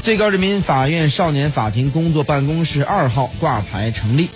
最高人民法院少年法庭工作办公室二号挂牌成立。